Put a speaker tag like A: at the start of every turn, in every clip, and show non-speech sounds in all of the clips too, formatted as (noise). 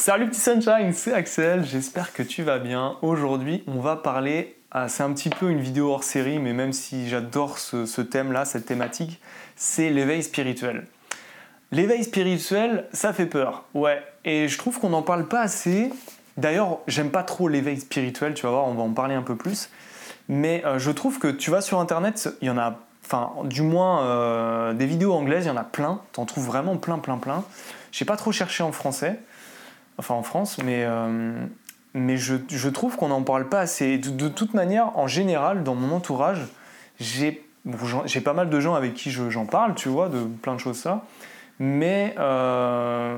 A: Salut petit sunshine, c'est Axel, j'espère que tu vas bien. Aujourd'hui, on va parler, ah, c'est un petit peu une vidéo hors série, mais même si j'adore ce, thème-là, cette thématique, c'est l'éveil spirituel. L'éveil spirituel, ça fait peur, ouais, et je trouve qu'on n'en parle pas assez. D'ailleurs, j'aime pas trop l'éveil spirituel, tu vas voir, on va en parler un peu plus. Mais euh, je trouve que tu vas sur internet, il y en a, enfin, du moins euh, des vidéos anglaises, il y en a plein, t'en trouves vraiment plein, plein, plein. J'ai pas trop cherché en français enfin en France, mais, euh, je, trouve qu'on n'en parle pas assez. De, toute manière, en général, dans mon entourage, j'ai j'ai pas mal de gens avec qui j'en parle, tu vois, de plein de choses ça. Mais euh,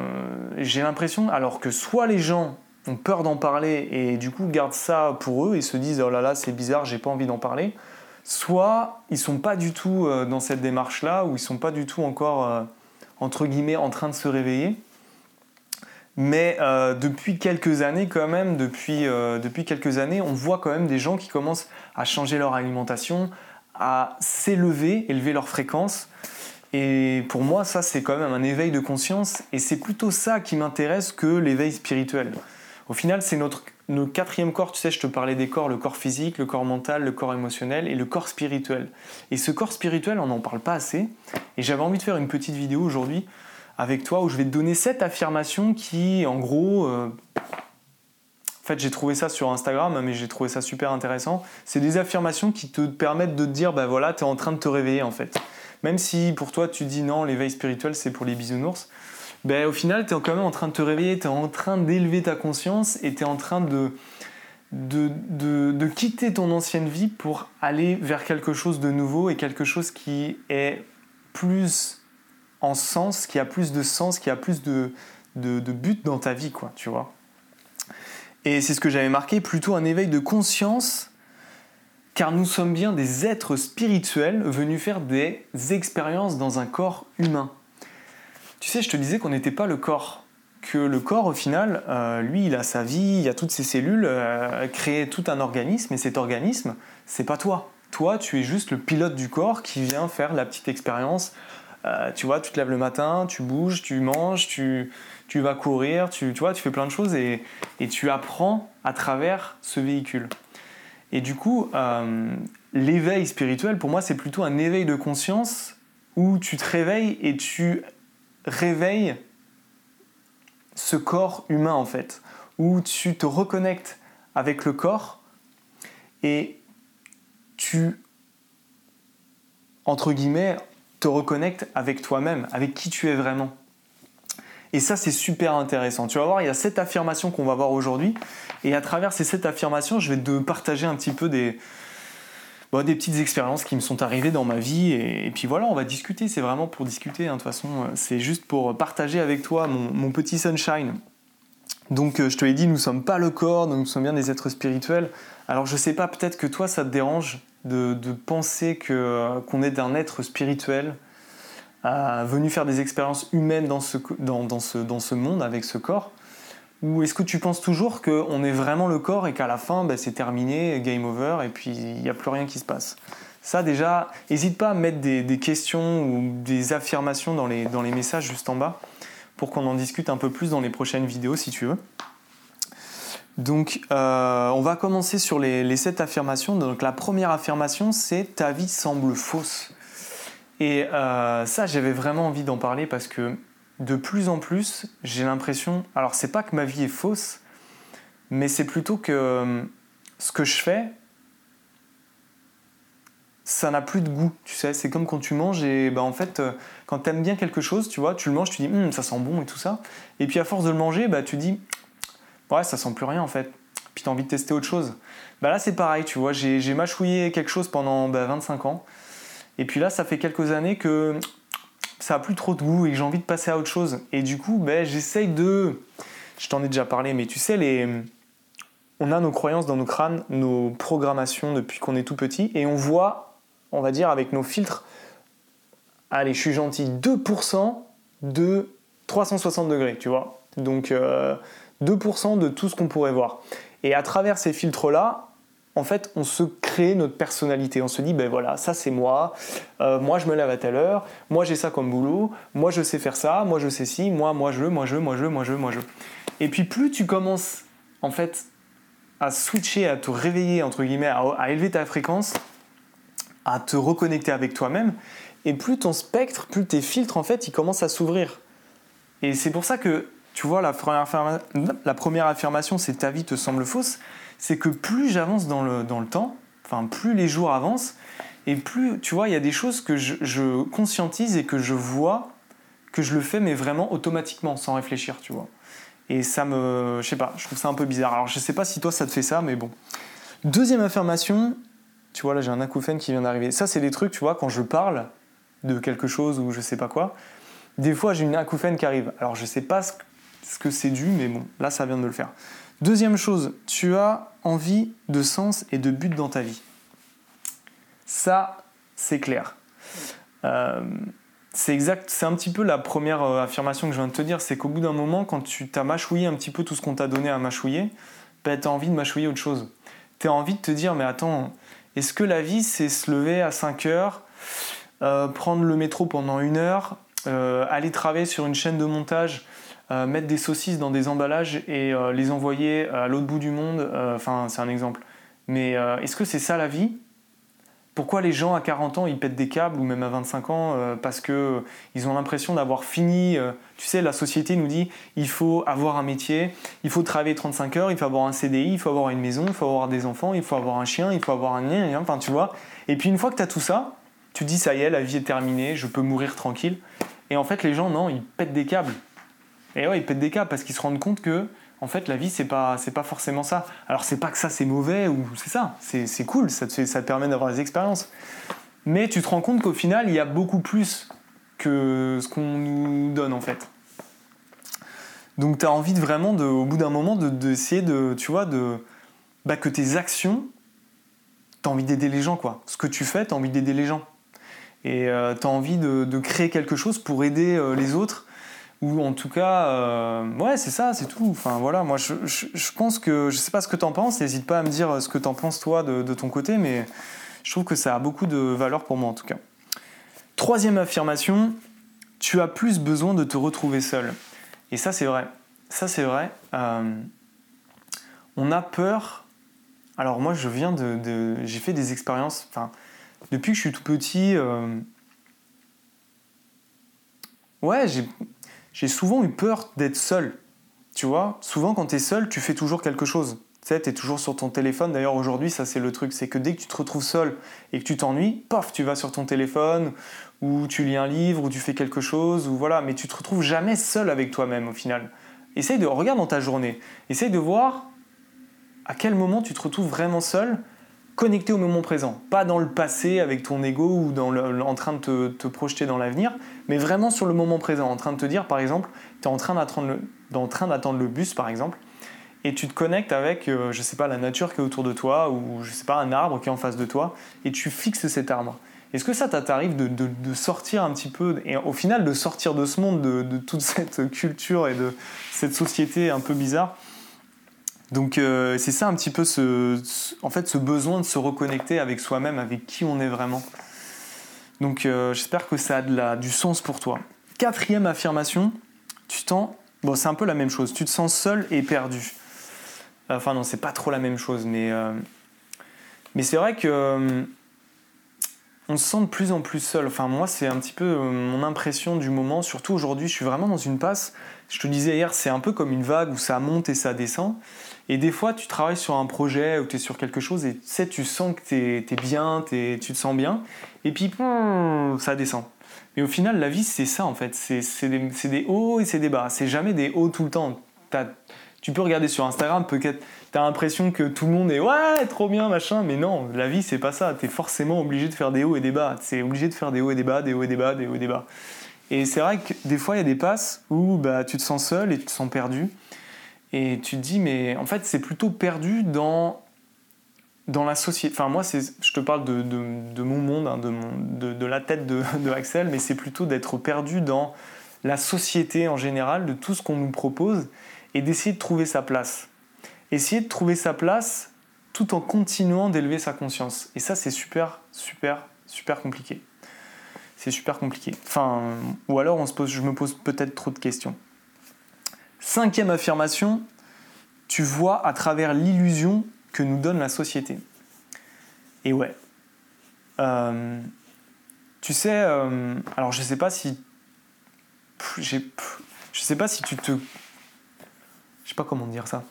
A: j'ai l'impression, alors que soit les gens ont peur d'en parler et du coup gardent ça pour eux et se disent oh là là c'est bizarre, j'ai pas envie d'en parler, soit ils sont pas du tout euh, dans cette démarche là ou ils sont pas du tout encore entre guillemets en train de se réveiller. Mais euh, depuis quelques années, quand même, depuis, euh, depuis quelques années, on voit quand même des gens qui commencent à changer leur alimentation, à s'élever, élever leur fréquence. Et pour moi, ça, c'est quand même un éveil de conscience. Et c'est plutôt ça qui m'intéresse que l'éveil spirituel. Au final, c'est notre, notre, quatrième corps. Tu sais, je te parlais des corps, le corps physique, le corps mental, le corps émotionnel et le corps spirituel. Et ce corps spirituel, on n'en parle pas assez. Et j'avais envie de faire une petite vidéo aujourd'hui avec toi où je vais te donner cette affirmation qui, en gros, euh, en fait, j'ai trouvé ça sur Instagram, mais j'ai trouvé ça super intéressant. C'est des affirmations qui te permettent de te dire, ben voilà, tu es en train de te réveiller en fait. Même si pour toi tu dis non, l'éveil spirituel c'est pour les bisounours, ben au final tu es quand même en train de te réveiller, tu es en train d'élever ta conscience et tu es en train de de, de, de, quitter ton ancienne vie pour aller vers quelque chose de nouveau et quelque chose qui est plus en sens, qui a plus de sens, qui a plus de, de, but dans ta vie, quoi, tu vois. Et c'est ce que j'avais marqué, plutôt un éveil de conscience, car nous sommes bien des êtres spirituels venus faire des expériences dans un corps humain. Tu sais, je te disais qu'on n'était pas le corps, que le corps, au final, euh, lui, il a sa vie, il a toutes ses cellules, euh, créé tout un organisme, et cet organisme, c'est pas toi. Toi, tu es juste le pilote du corps qui vient faire la petite expérience euh, tu vois, tu te lèves le matin, tu bouges, tu manges, tu, vas courir, tu, vois, tu fais plein de choses et, tu apprends à travers ce véhicule. Et du coup, euh, l'éveil spirituel, pour moi, c'est plutôt un éveil de conscience où tu te réveilles et tu réveilles ce corps humain, en fait, où tu te reconnectes avec le corps et tu, entre guillemets, te reconnectes avec toi-même, avec qui tu es vraiment. Et ça, c'est super intéressant. Tu vas voir, il y a cette affirmation qu'on va voir aujourd'hui. Et à travers ces sept affirmations, je vais te partager un petit peu des, des petites expériences qui me sont arrivées dans ma vie. Et, puis voilà, on va discuter. C'est vraiment pour discuter. Hein. De toute façon, c'est juste pour partager avec toi mon, petit sunshine. Donc, euh, je te l'ai dit, nous ne sommes pas le corps, nous sommes bien des êtres spirituels. Alors, je sais pas, peut-être que toi, ça te dérange de, penser que, qu'on est un être spirituel euh, venu faire des expériences humaines dans ce, dans, ce, dans ce monde avec ce corps Ou est-ce que tu penses toujours qu'on est vraiment le corps et qu'à la fin ben, c'est terminé, game over et puis il n'y a plus rien qui se passe? Ça déjà, n'hésite pas à mettre des, des, questions ou des affirmations dans les, dans les messages juste en bas pour qu'on en discute un peu plus dans les prochaines vidéos si tu veux. Donc, euh, on va commencer sur les, sept affirmations. Donc, la première affirmation, c'est ta vie semble fausse. Et euh, ça, j'avais vraiment envie d'en parler parce que de plus en plus, j'ai l'impression. Alors, c'est pas que ma vie est fausse, mais c'est plutôt que euh, ce que je fais, ça n'a plus de goût. Tu sais, c'est comme quand tu manges et bah, en fait, quand tu aimes bien quelque chose, tu vois, tu le manges, tu dis hum, ça sent bon et tout ça. Et puis à force de le manger, bah, tu dis ouais, ça sent plus rien en fait. Puis tu as envie de tester autre chose. Bah là, c'est pareil, tu vois, j'ai mâchouillé quelque chose pendant 25 bah, ans. Et puis là, ça fait quelques années que ça a plus trop de goût et que j'ai envie de passer à autre chose. Et du coup, bah, j'essaye de. Je t'en ai déjà parlé, mais tu sais, les... on a nos croyances dans nos crânes, nos programmations depuis qu'on est tout petit, et on voit, on va dire, avec nos filtres, allez, je suis gentil, 2% de 360 degrés, tu vois. Donc, euh, 2% de tout ce qu'on pourrait voir. Et à travers ces filtres-là, en fait, on se crée notre personnalité. On se dit, ben voilà, ça c'est moi, euh, moi je me lève à telle heure, moi j'ai ça comme boulot, moi je sais faire ça, moi je sais ci, moi, moi je, moi je, moi je, moi je, moi je. Et puis plus tu commences en fait à switcher, à te réveiller, entre guillemets, à, élever ta fréquence, à te reconnecter avec toi-même, et plus ton spectre, plus tes filtres, en fait, ils commencent à s'ouvrir. Et c'est pour ça que, tu vois, la première, affirmation, c'est ta vie te semble fausse, c'est que plus j'avance dans le, dans le temps, enfin, plus les jours avancent, et plus, tu vois, il y a des choses que je, je conscientise et que je vois, que je le fais, mais vraiment automatiquement, sans réfléchir, tu vois. Et ça me. Je sais pas, je trouve ça un peu bizarre. Alors je sais pas si toi ça te fait ça, mais bon. Deuxième affirmation, tu vois, là j'ai un acouphène qui vient d'arriver. Ça, c'est des trucs, tu vois, quand je parle de quelque chose ou je sais pas quoi, des fois j'ai une acouphène qui arrive. Alors je sais pas ce que c'est dû, mais bon, là ça vient de le faire. Deuxième chose, tu as envie de sens et de but dans ta vie. Ça, c'est clair. Euh, c'est exact, c'est un petit peu la première euh, affirmation que je viens de te dire, c'est qu'au bout d'un moment, quand tu t'as mâchouillé un petit peu tout ce qu'on t'a donné à mâchouiller, ben, tu as envie de mâchouiller autre chose. Tu as envie de te dire, mais attends, est-ce que la vie, c'est se lever à 5 heures, euh, prendre le métro pendant une heure, aller travailler sur une chaîne de montage, mettre des saucisses dans des emballages et les envoyer à l'autre bout du monde Enfin, c'est un exemple. Mais est-ce que c'est ça la vie? Pourquoi les gens à 40 ans ils pètent des câbles ou même à 25 ans euh, parce que euh, ils ont l'impression d'avoir fini euh, tu sais la société nous dit il faut avoir un métier il faut travailler 35 heures il faut avoir un CDI il faut avoir une maison il faut avoir des enfants il faut avoir un chien il faut avoir un lien enfin tu vois. Et puis une fois que tu as tout ça tu dis ça y est la vie est terminée je peux mourir tranquille. Et en fait les gens non ils pètent des câbles et ouais ils pètent des câbles parce qu'ils se rendent compte que en fait, la vie, c'est pas, pas forcément ça. Alors, c'est pas que ça, c'est mauvais ou c'est ça. C'est, cool, ça te, ça permet d'avoir des expériences. Mais tu te rends compte qu'au final, il y a beaucoup plus que ce qu'on nous donne, en fait. Donc, tu as envie de vraiment, de, au bout d'un moment, d'essayer de, tu vois, de, bah, que tes actions, tu as envie d'aider les gens, quoi. Ce que tu fais, tu as envie d'aider les gens. Et euh, tu as envie de, créer quelque chose pour aider euh, les autres ou en tout cas, euh, ouais, c'est ça, c'est tout. Enfin voilà, moi je, pense que, je sais pas ce que t'en penses, n'hésite pas à me dire ce que t'en penses toi de, ton côté, mais je trouve que ça a beaucoup de valeur pour moi en tout cas. Troisième affirmation, tu as plus besoin de te retrouver seul. Et ça c'est vrai, ça c'est vrai. Euh, on a peur. Alors moi je viens de, j'ai fait des expériences, enfin depuis que je suis tout petit. Euh, ouais, j'ai j'ai souvent eu peur d'être seul. Tu vois, souvent quand tu es seul, tu fais toujours quelque chose. Tu sais, tu es toujours sur ton téléphone. D'ailleurs, aujourd'hui, ça c'est le truc, c'est que dès que tu te retrouves seul et que tu t'ennuies, paf, tu vas sur ton téléphone, ou tu lis un livre, ou tu fais quelque chose, ou voilà. Mais tu te retrouves jamais seul avec toi-même au final. Essaye de, regarde dans ta journée, essaye de voir à quel moment tu te retrouves vraiment seul connecté au moment présent, pas dans le passé avec ton ego ou en train de te, projeter dans l'avenir, mais vraiment sur le moment présent, en train de te dire par exemple, tu es en train d'attendre le, bus par exemple, et tu te connectes avec, euh, je sais pas, la nature qui est autour de toi, ou je sais pas, un arbre qui est en face de toi, et tu fixes cet arbre. Est-ce que ça t'arrive de, sortir un petit peu, et au final de sortir de ce monde, de toute cette culture et de cette société un peu bizarre? Donc euh, c'est ça un petit peu ce, en fait, ce besoin de se reconnecter avec soi-même, avec qui on est vraiment. Donc euh, j'espère que ça a du sens pour toi. Quatrième affirmation, tu t'en... Bon c'est un peu la même chose, tu te sens seul et perdu. Enfin non, c'est pas trop la même chose, mais, euh, mais c'est vrai que on se sent de plus en plus seul. Enfin, moi, c'est un petit peu mon impression du moment. Surtout aujourd'hui, je suis vraiment dans une passe. Je te disais hier, c'est un peu comme une vague où ça monte et ça descend. Et des fois, tu travailles sur un projet ou tu es sur quelque chose et tu sais, tu sens que tu es, bien, tu te sens bien. Et puis, ça descend. Mais au final, la vie, c'est ça en fait. C'est des, des, hauts et c'est des bas. C'est jamais des hauts tout le temps. tu peux regarder sur Instagram, peut-être t'as l'impression que tout le monde est ouais, trop bien, machin, mais non, la vie c'est pas ça. T'es forcément obligé de faire des hauts et des bas. C'est obligé de faire des hauts et des bas, des hauts et des bas, des hauts et des bas. Et c'est vrai que des fois il y a des passes où bah, tu te sens seul et tu te sens perdu. Et tu te dis, mais en fait c'est plutôt perdu dans, dans la société. Enfin, moi, je te parle de, de, mon monde, hein, de, mon, de, la tête (laughs) de, Axel, mais c'est plutôt d'être perdu dans la société en général, de tout ce qu'on nous propose et d'essayer de trouver sa place essayer de trouver sa place tout en continuant d'élever sa conscience. Et ça, c'est super, super, super compliqué. C'est super compliqué. Enfin, ou alors on se pose, je me pose peut-être trop de questions. Cinquième affirmation, tu vois à travers l'illusion que nous donne la société. Et ouais. Euh, tu sais, euh, alors je sais pas si. Je sais pas si tu te. Je sais pas comment dire ça.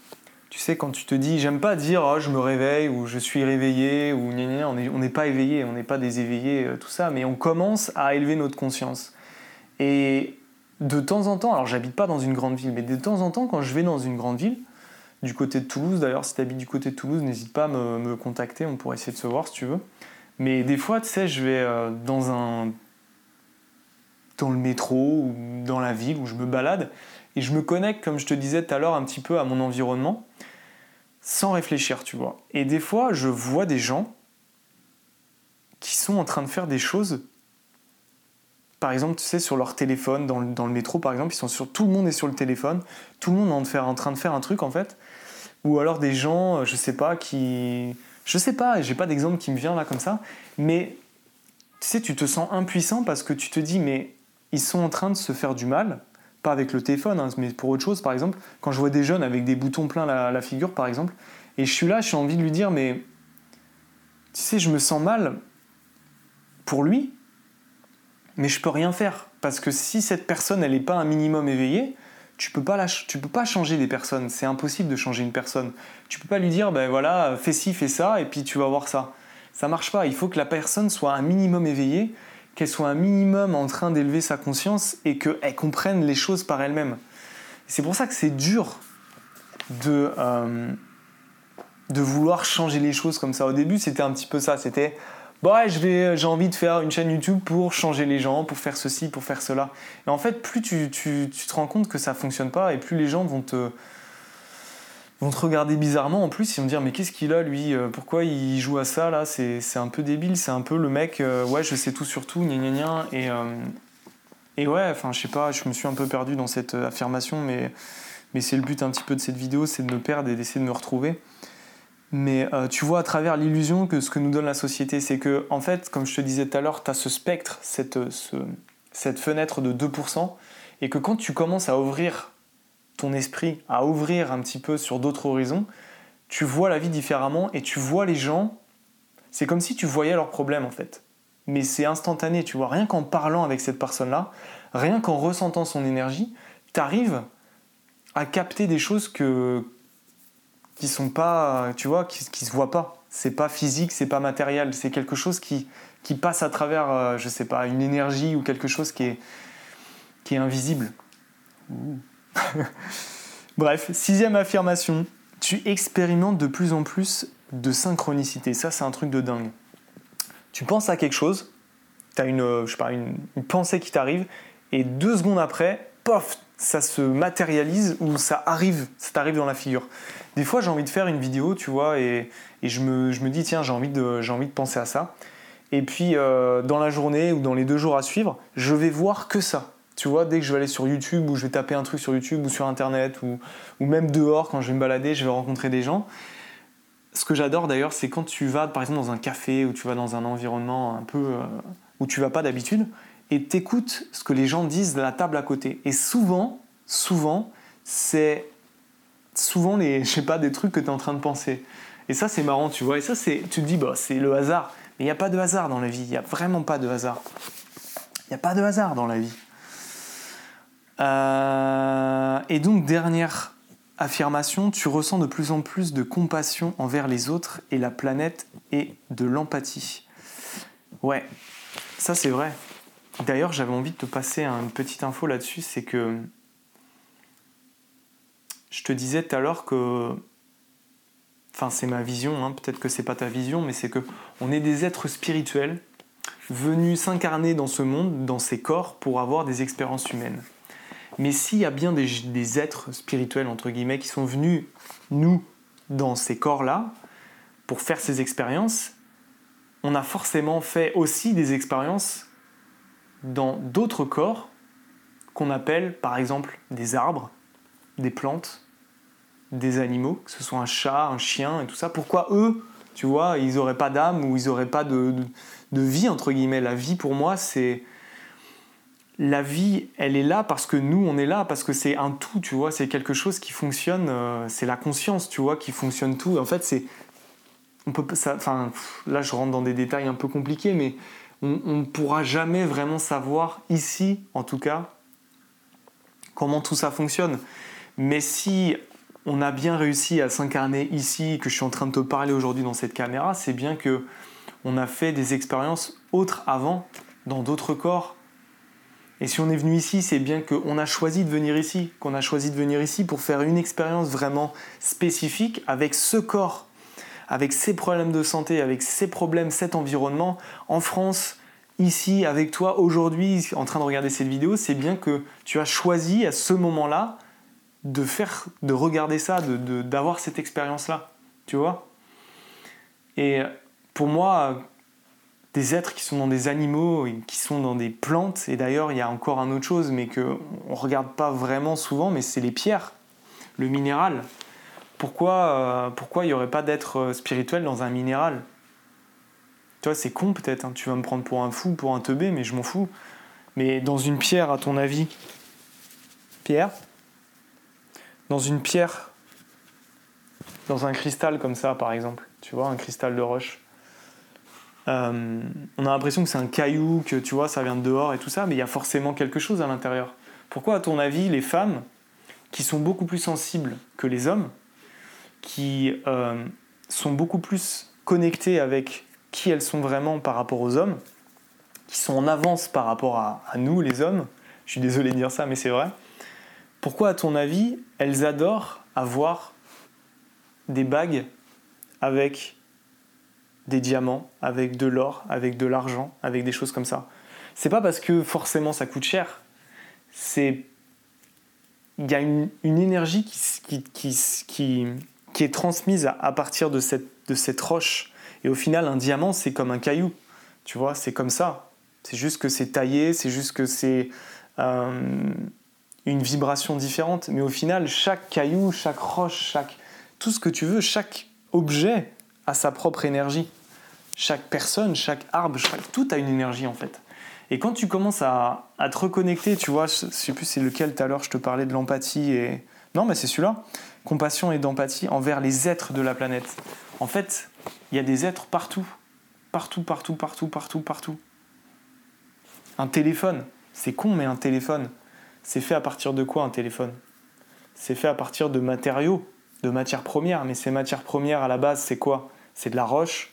A: Tu sais, quand tu te dis, j'aime pas dire oh, je me réveille ou je suis réveillé ou on n'est pas éveillé, on n'est pas des éveillés, euh, tout ça, mais on commence à élever notre conscience. Et de temps en temps, alors j'habite pas dans une grande ville, mais de temps en temps, quand je vais dans une grande ville, du côté de Toulouse. D'ailleurs, si tu habites du côté de Toulouse, n'hésite pas à me, contacter, on pourrait essayer de se voir si tu veux. Mais des fois, tu sais, je vais euh, dans un dans le métro ou dans la ville où je me balade et je me connecte, comme je te disais tout à l'heure, un petit peu à mon environnement sans réfléchir, tu vois. Et des fois, je vois des gens qui sont en train de faire des choses par exemple, tu sais, sur leur téléphone, dans le, métro, par exemple, ils sont sur, tout le monde est sur le téléphone, tout le monde est en, train de faire un truc, en fait. Ou alors des gens, euh, je sais pas, qui... Je sais pas, j'ai pas d'exemple qui me vient là comme ça, mais tu sais, tu te sens impuissant parce que tu te dis, mais ils sont en train de se faire du mal, pas avec le téléphone, hein, mais pour autre chose, par exemple, quand je vois des jeunes avec des boutons pleins la, la figure, par exemple, et je suis là, j'ai envie de lui dire, mais tu sais, je me sens mal pour lui, mais je peux rien faire. Parce que si cette personne, elle n'est pas un minimum éveillée, tu peux peux pas changer des personnes. C'est impossible de changer une personne. Tu peux pas lui dire, ben voilà, fais ci, fais ça, et puis tu vas voir ça. Ça marche pas. Il faut que la personne soit un minimum éveillée, qu'elle soit un minimum en train d'élever sa conscience et qu'elle comprenne les choses par elle-même. C'est pour ça que c'est dur de, euh, de vouloir changer les choses comme ça. Au début, c'était un petit peu ça. C'était bon, ouais, j'ai envie de faire une chaîne YouTube pour changer les gens, pour faire ceci, pour faire cela. Et en fait, plus tu, tu, tu te rends compte que ça fonctionne pas, et plus les gens vont te, vont te regarder bizarrement. En plus, ils vont dire, mais qu'est-ce qu'il a, lui euh, Pourquoi il joue à ça, là C'est un peu débile, c'est un peu le mec, euh, ouais, je sais tout sur tout, gna gna gna. Et, euh, et ouais, enfin, je sais pas, je me suis un peu perdu dans cette affirmation, mais, mais c'est le but un petit peu de cette vidéo, c'est de me perdre et d'essayer de me retrouver. Mais tu vois à travers l'illusion que ce que nous donne la société, c'est que, en fait, comme je te disais tout à l'heure, tu as ce spectre, cette, cette fenêtre de 2%, et que quand tu commences à ouvrir esprit, à ouvrir un petit peu sur d'autres horizons, tu vois la vie différemment et tu vois les gens, c'est comme si tu voyais leurs problèmes en fait. Mais c'est instantané, tu vois, rien qu'en parlant avec cette personne-là, rien qu'en ressentant son énergie, tu arrives à capter des choses que, qui sont pas, tu vois, qui, qui se voient pas. C'est pas physique, c'est pas matériel, c'est quelque chose qui, qui passe à travers, euh, je sais pas, une énergie ou quelque chose qui est, qui est invisible. (laughs) Bref, sixième affirmation, tu expérimentes de plus en plus de synchronicité. Ça, c'est un truc de dingue. Tu penses à quelque chose, tu as une, euh, je une pensée qui t'arrive, et deux secondes après, pof, ça se matérialise ou ça arrive, ça t'arrive dans la figure. Des fois, j'ai envie de faire une vidéo, tu vois, et, je, me, je, me, dis, tiens, j'ai envie, de, envie de penser à ça. Et puis, euh, dans la journée ou dans les deux jours à suivre, je vais voir que ça. Tu vois, dès que je vais aller sur YouTube ou je vais taper un truc sur YouTube ou sur Internet ou, ou même dehors, quand je vais me balader, je vais rencontrer des gens. Ce que j'adore d'ailleurs, c'est quand tu vas, par exemple, dans un café ou tu vas dans un environnement un peu euh, où tu vas pas d'habitude, et t'écoutes ce que les gens disent de la table à côté. Et souvent, souvent, c'est souvent les, (laughs) je pas, des trucs que tu es en train de penser. Et ça, c'est marrant, tu vois. Et ça, c'est, tu te dis, bah, c'est le hasard. Mais il n'y a pas de hasard dans la vie. Il n'y a vraiment pas de hasard. Il n'y a pas de hasard dans la vie. Euh, et donc, dernière affirmation, tu ressens de plus en plus de compassion envers les autres et la planète et de l'empathie. Ouais, ça c'est vrai. D'ailleurs, j'avais envie de te passer une petite info là-dessus, c'est que je te disais tout à l'heure que, enfin c'est ma vision, hein, peut-être que c'est pas ta vision, mais c'est que on est des êtres spirituels venus s'incarner dans ce monde, dans ces corps, pour avoir des expériences humaines. Mais s'il y a bien des, êtres spirituels, entre guillemets, qui sont venus, nous, dans ces corps-là, pour faire ces expériences, on a forcément fait aussi des expériences dans d'autres corps qu'on appelle par exemple des arbres, des plantes, des animaux, que ce soit un chat, un chien et tout ça. Pourquoi eux, tu vois, ils n'auraient pas d'âme ou ils n'auraient pas de, de, vie, entre guillemets? La vie pour moi, c'est la vie, elle est là parce que nous, on est là, parce que c'est un tout, tu vois, c'est quelque chose qui fonctionne, euh, c'est la conscience, tu vois, qui fonctionne tout. En fait, c'est. On peut, là, je rentre dans des détails un peu compliqués, mais on ne pourra jamais vraiment savoir, ici, en tout cas, comment tout ça fonctionne. Mais si on a bien réussi à s'incarner ici, que je suis en train de te parler aujourd'hui dans cette caméra, c'est bien que on a fait des expériences autres avant, dans d'autres corps. Et si on est venu ici, c'est bien qu'on a choisi de venir ici, qu'on a choisi de venir ici pour faire une expérience vraiment spécifique avec ce corps, avec ses problèmes de santé, avec ses problèmes, cet environnement, en France, ici, avec toi, aujourd'hui, en train de regarder cette vidéo, c'est bien que tu as choisi à ce moment-là de faire, de regarder ça, d'avoir cette expérience-là, tu vois? Et pour moi, des êtres qui sont dans des animaux, qui sont dans des plantes, et d'ailleurs il y a encore un autre chose, mais qu'on ne regarde pas vraiment souvent, mais c'est les pierres, le minéral. Pourquoi euh, pourquoi il n'y aurait pas d'être euh, spirituel dans un minéral? Tu vois, c'est con peut-être, hein. tu vas me prendre pour un fou, pour un teubé, mais je m'en fous. Mais dans une pierre, à ton avis, pierre? Dans une pierre, dans un cristal comme ça par exemple, tu vois, un cristal de roche? Euh, on a l'impression que c'est un caillou, que tu vois, ça vient de dehors et tout ça, mais il y a forcément quelque chose à l'intérieur. Pourquoi, à ton avis, les femmes, qui sont beaucoup plus sensibles que les hommes, qui euh, sont beaucoup plus connectées avec qui elles sont vraiment par rapport aux hommes, qui sont en avance par rapport à, à nous, les hommes, je suis désolé de dire ça, mais c'est vrai, pourquoi, à ton avis, elles adorent avoir des bagues avec des diamants, avec de l'or, avec de l'argent, avec des choses comme ça. C'est pas parce que forcément ça coûte cher, c'est. Il y a une, énergie qui, qui, qui, est transmise à, partir de cette, de cette roche. Et au final, un diamant, c'est comme un caillou. Tu vois, c'est comme ça. C'est juste que c'est taillé, c'est juste que c'est euh, une vibration différente. Mais au final, chaque caillou, chaque roche, chaque, tout ce que tu veux, chaque objet a sa propre énergie. Chaque personne, chaque arbre, tout a une énergie en fait. Et quand tu commences à, te reconnecter, tu vois, je sais plus c'est lequel tout à l'heure je te parlais de l'empathie et... Non mais c'est celui-là. Compassion et d'empathie envers les êtres de la planète. En fait, il y a des êtres partout. Partout, partout, partout, partout, partout. Un téléphone. C'est con mais un téléphone. C'est fait à partir de quoi un téléphone? C'est fait à partir de matériaux, de matières premières. Mais ces matières premières à la base, c'est quoi? C'est de la roche,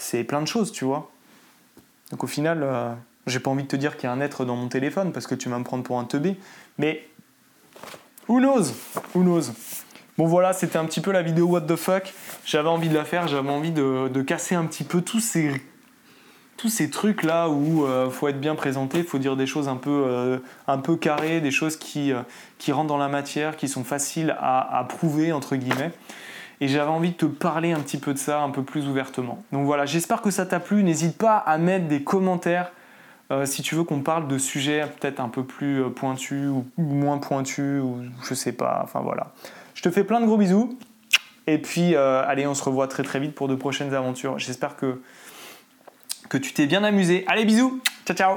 A: c'est plein de choses, tu vois. Donc au final, euh, j'ai pas envie de te dire qu'il y a un être dans mon téléphone parce que tu vas me prendre pour un teubé, mais who knows? Who knows? Bon voilà, c'était un petit peu la vidéo What the fuck. J'avais envie de la faire, j'avais envie de, casser un petit peu tous ces, tous ces trucs là où euh, faut être bien présenté, faut dire des choses un peu, euh, un peu carrées, des choses qui, qui rentrent dans la matière, qui sont faciles à, à prouver entre guillemets et j'avais envie de te parler un petit peu de ça un peu plus ouvertement. Donc voilà, j'espère que ça t'a plu. N'hésite pas à mettre des commentaires euh, si tu veux qu'on parle de sujets peut-être un peu plus euh, pointus ou, moins pointus ou je sais pas. Enfin voilà. Je te fais plein de gros bisous. Et puis euh, allez, on se revoit très très vite pour de prochaines aventures. J'espère que, que tu t'es bien amusé. Allez, bisous. Ciao ciao.